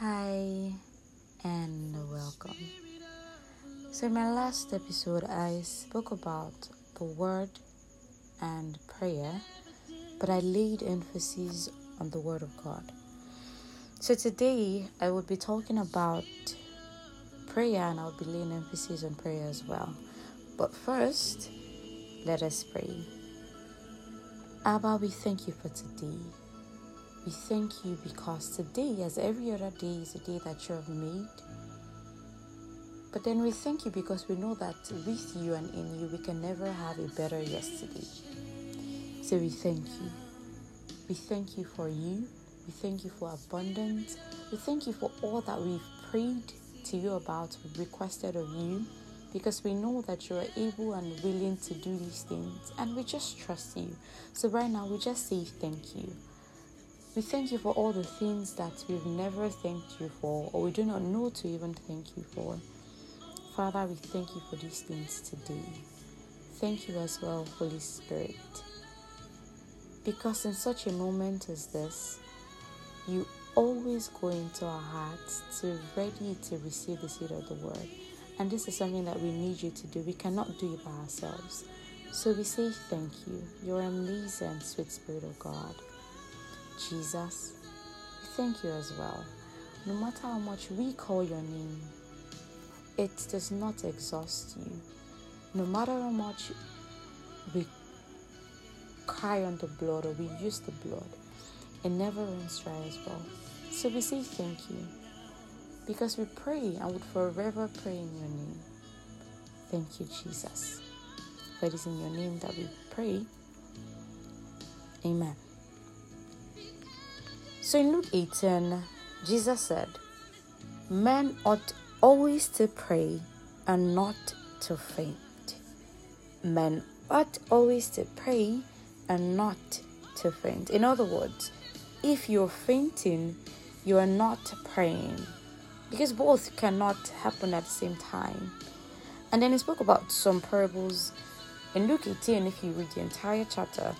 Hi and welcome. So, in my last episode, I spoke about the word and prayer, but I laid emphasis on the word of God. So, today I will be talking about prayer and I'll be laying emphasis on prayer as well. But first, let us pray. Abba, we thank you for today. We thank you because today, as every other day, is a day that you have made. But then we thank you because we know that with you and in you, we can never have a better yesterday. So we thank you. We thank you for you. We thank you for abundance. We thank you for all that we've prayed to you about, requested of you, because we know that you are able and willing to do these things, and we just trust you. So right now, we just say thank you. We thank you for all the things that we've never thanked you for, or we do not know to even thank you for. Father, we thank you for these things today. Thank you as well, Holy Spirit. Because in such a moment as this, you always go into our hearts to ready to receive the seed of the word. And this is something that we need you to do. We cannot do it by ourselves. So we say thank you. You're amazing, sweet Spirit of God. Jesus, we thank you as well. No matter how much we call your name, it does not exhaust you. No matter how much we cry on the blood or we use the blood, it never runs dry as well. So we say thank you because we pray and would forever pray in your name. Thank you, Jesus. For it is in your name that we pray. Amen. So in Luke 18, Jesus said, Men ought always to pray and not to faint. Men ought always to pray and not to faint. In other words, if you're fainting, you are not praying because both cannot happen at the same time. And then he spoke about some parables in Luke 18. If you read the entire chapter,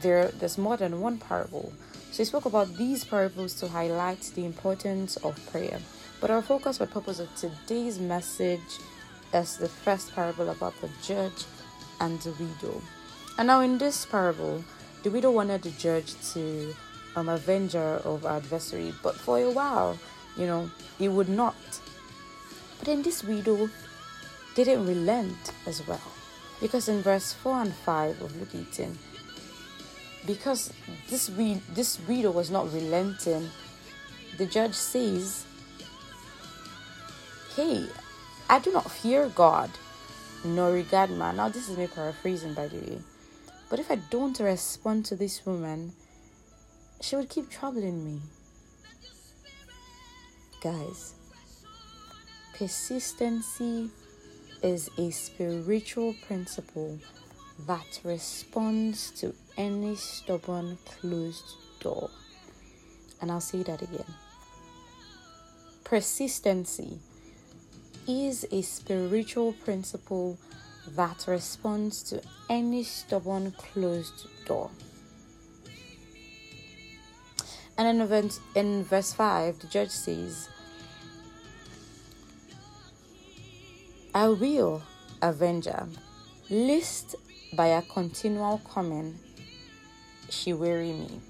there there's more than one parable. So he spoke about these parables to highlight the importance of prayer. But our focus for purpose of today's message is the first parable about the judge and the widow. And now in this parable, the widow wanted the judge to um, avenge her of her adversary, but for a while, you know, he would not. But then this widow didn't relent as well. Because in verse 4 and 5 of Luke 18, because this re- this widow was not relenting, the judge says, Hey, I do not fear God nor regard man. Now, this is me paraphrasing, by the way. But if I don't respond to this woman, she would keep troubling me. Guys, persistency is a spiritual principle that responds to any stubborn closed door. And I'll say that again. Persistency is a spiritual principle that responds to any stubborn closed door. And in verse, in verse 5, the judge says, I will avenger, lest by a continual coming she weary me.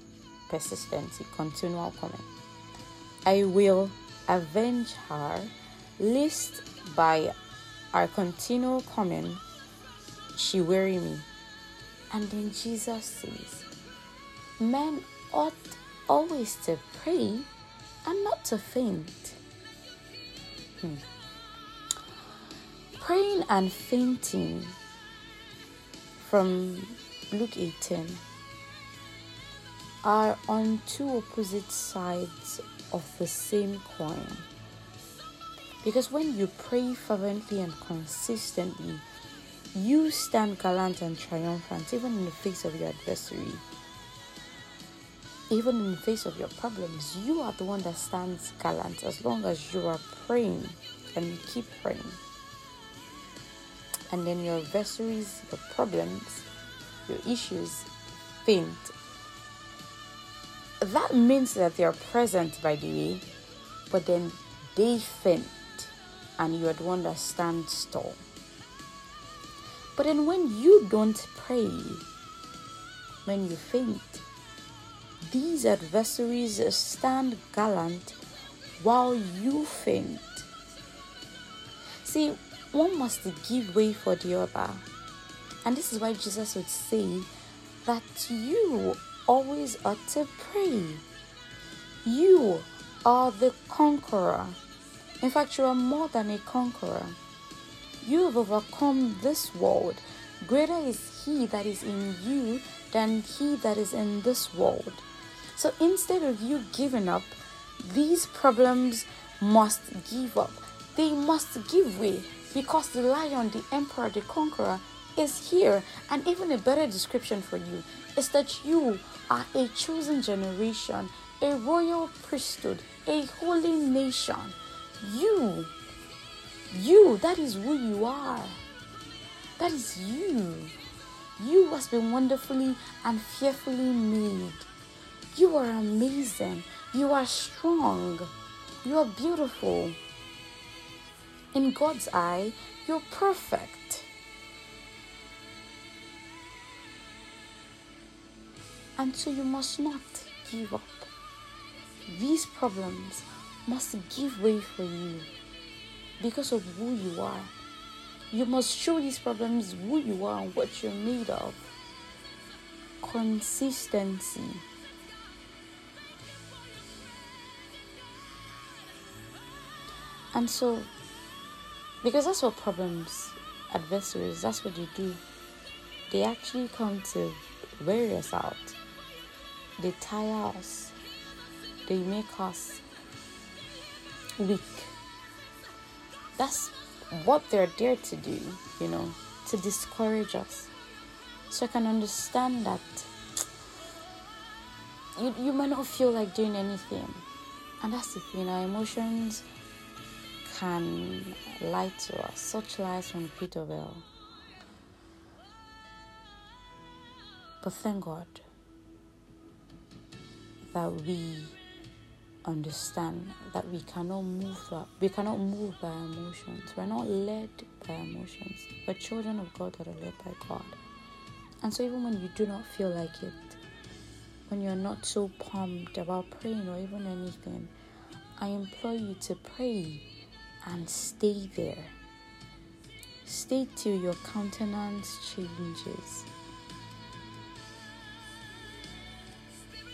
Persistency, continual coming. I will avenge her, lest by our continual coming she weary me. And then Jesus says, Men ought always to pray and not to faint. Hmm. Praying and fainting from Luke 18 are on two opposite sides of the same coin. Because when you pray fervently and consistently, you stand gallant and triumphant even in the face of your adversary. Even in the face of your problems, you are the one that stands gallant as long as you are praying and you keep praying. And then your adversaries, your problems, your issues faint. That means that they are present, by the way, but then they faint and you are that stands tall. But then when you don't pray, when you faint, these adversaries stand gallant while you faint. See, one must give way for the other. And this is why Jesus would say that you always to pray. You are the conqueror. In fact, you are more than a conqueror. You have overcome this world. Greater is He that is in you than He that is in this world. So instead of you giving up, these problems must give up. They must give way because the lion, the emperor, the conqueror is here. And even a better description for you is that you are a chosen generation, a royal priesthood, a holy nation. You, you, that is who you are. That is you. You has been wonderfully and fearfully made. You are amazing. You are strong. You are beautiful. In God's eye, you're perfect. And so you must not give up. These problems must give way for you because of who you are. You must show these problems who you are and what you're made of. Consistency. And so, because that's what problems, adversaries, that's what they do. They actually come to wear us out. They tire us. They make us weak. That's what they're there to do, you know, to discourage us. So I can understand that you, you might not feel like doing anything. And that's the thing, our emotions can lie to us, such lies from of hell. But thank God that we understand that we cannot move that we cannot move by emotions. We're not led by emotions. We're children of God that are led by God. And so even when you do not feel like it, when you're not so pumped about praying or even anything, I implore you to pray and stay there. Stay till your countenance changes.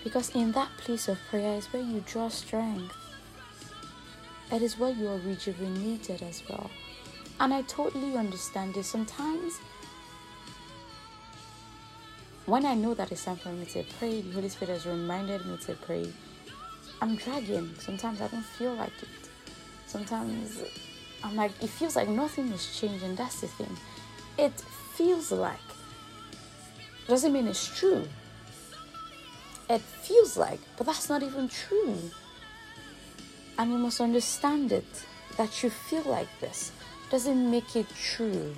Because in that place of prayer is where you draw strength. It is where you are rejuvenated as well. And I totally understand this. Sometimes, when I know that it's time for me to pray, the Holy Spirit has reminded me to pray. I'm dragging. Sometimes I don't feel like it. Sometimes I'm like, it feels like nothing is changing. That's the thing. It feels like. Doesn't mean it's true it feels like, but that's not even true. And you must understand it that you feel like this doesn't make it true.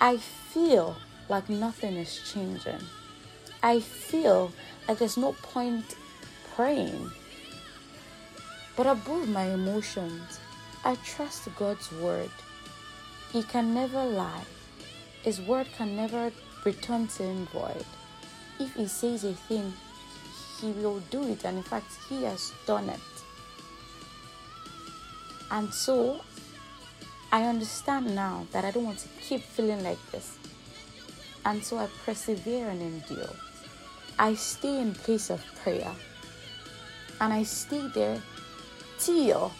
I feel like nothing is changing. I feel like there's no point praying. But above my emotions, I trust God's word. He can never lie. His word can never return to him void if he says a thing, he will do it, and in fact, he has done it. And so, I understand now that I don't want to keep feeling like this. And so I persevere and endure. I stay in place of prayer. And I stay there till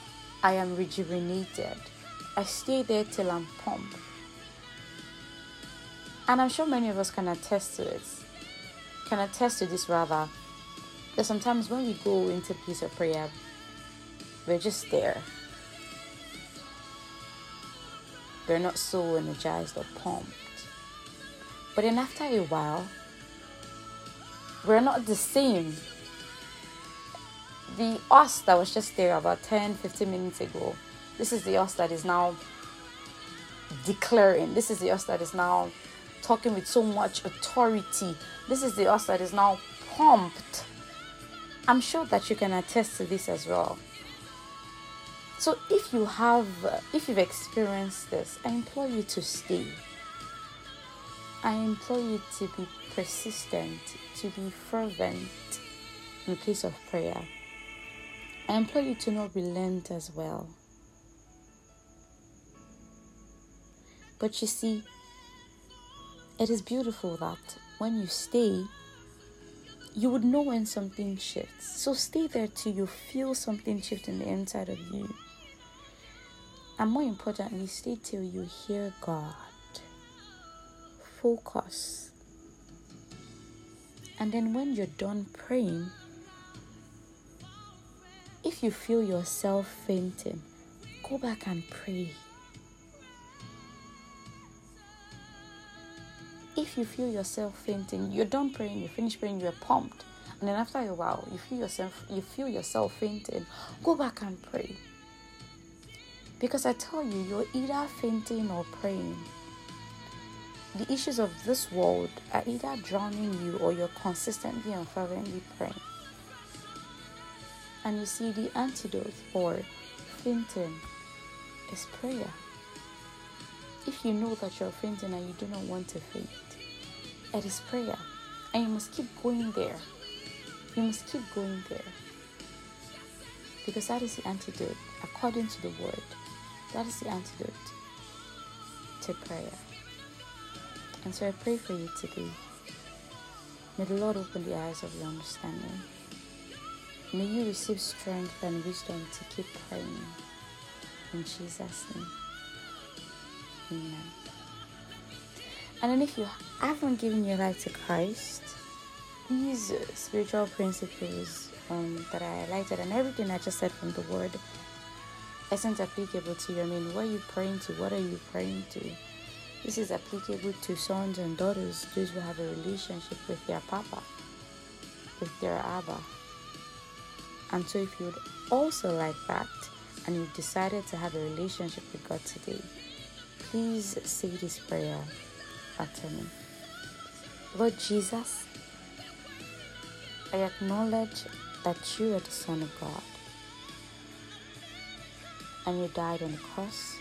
I am rejuvenated. I stay there till I'm pumped. And I'm sure many of us can attest to it can attest to this rather that sometimes when we go into peace of prayer, we're just there. We're not so energized or pumped. But then after a while, we're not the same. The us that was just there about 10 15 minutes ago, this is the us that is now declaring. This is the us that is now talking with so much authority. This is the us that is now pumped. I'm sure that you can attest to this as well. So if you have, if you've experienced this, I implore you to stay. I implore you to be persistent, to be fervent in place of prayer. I implore you to not relent as well. But you see, it is beautiful that when you stay, you would know when something shifts. So stay there till you feel something shift in the inside of you. And more importantly, stay till you hear God. Focus. And then when you're done praying, if you feel yourself fainting, go back and pray. If you feel yourself fainting, you're done praying, you finish praying, you're pumped. And then after a while, you feel yourself you feel yourself fainting, go back and pray. Because I tell you, you're either fainting or praying. The issues of this world are either drowning you or you're consistently and fervently praying. And you see, the antidote for fainting is prayer. If you know that you're fainting and you do not want to faint, it is prayer. And you must keep going there. You must keep going there. Because that is the antidote, according to the word. That is the antidote to prayer. And so I pray for you today. May the Lord open the eyes of your understanding. May you receive strength and wisdom to keep praying. In Jesus' name. Amen. And then if you haven't given your life to Christ, these spiritual principles um, that I highlighted and everything I just said from the word isn't applicable to you. I mean, what are you praying to? What are you praying to? This is applicable to sons and daughters, those who have a relationship with their papa, with their Abba. And so, if you would also like that and you've decided to have a relationship with God today, please say this prayer after me. Lord Jesus, I acknowledge that you are the Son of God and you died on the cross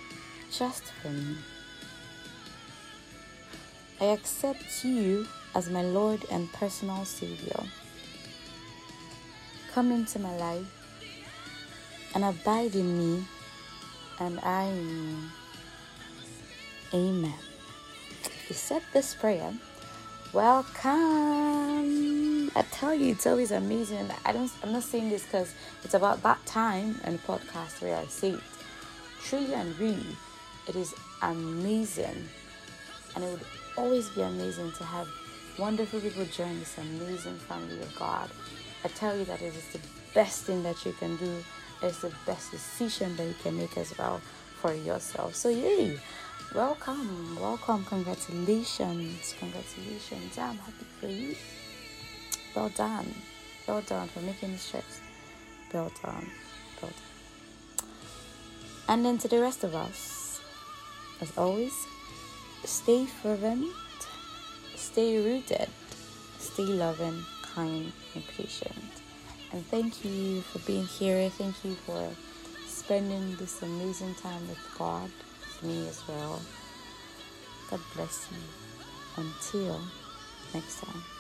just for me. I accept you as my Lord and personal Savior. Come into my life and abide in me, and I in you. Amen. If you said this prayer, welcome. I tell you, it's always amazing. I don't. I'm not saying this because it's about that time and podcast where I say it. Truly and really, it is amazing, and it would always be amazing to have wonderful people join this amazing family of God. I tell you that it is the best thing that you can do. It's the best decision that you can make as well for yourself. So yay! Welcome, welcome, congratulations, congratulations. I'm happy for you. Well done. Well done for making this choice. Well done. Well done. And then to the rest of us, as always, stay fervent, stay rooted, stay loving, kind, and patient. And thank you for being here. Thank you for spending this amazing time with God, me as well. God bless you. Until next time.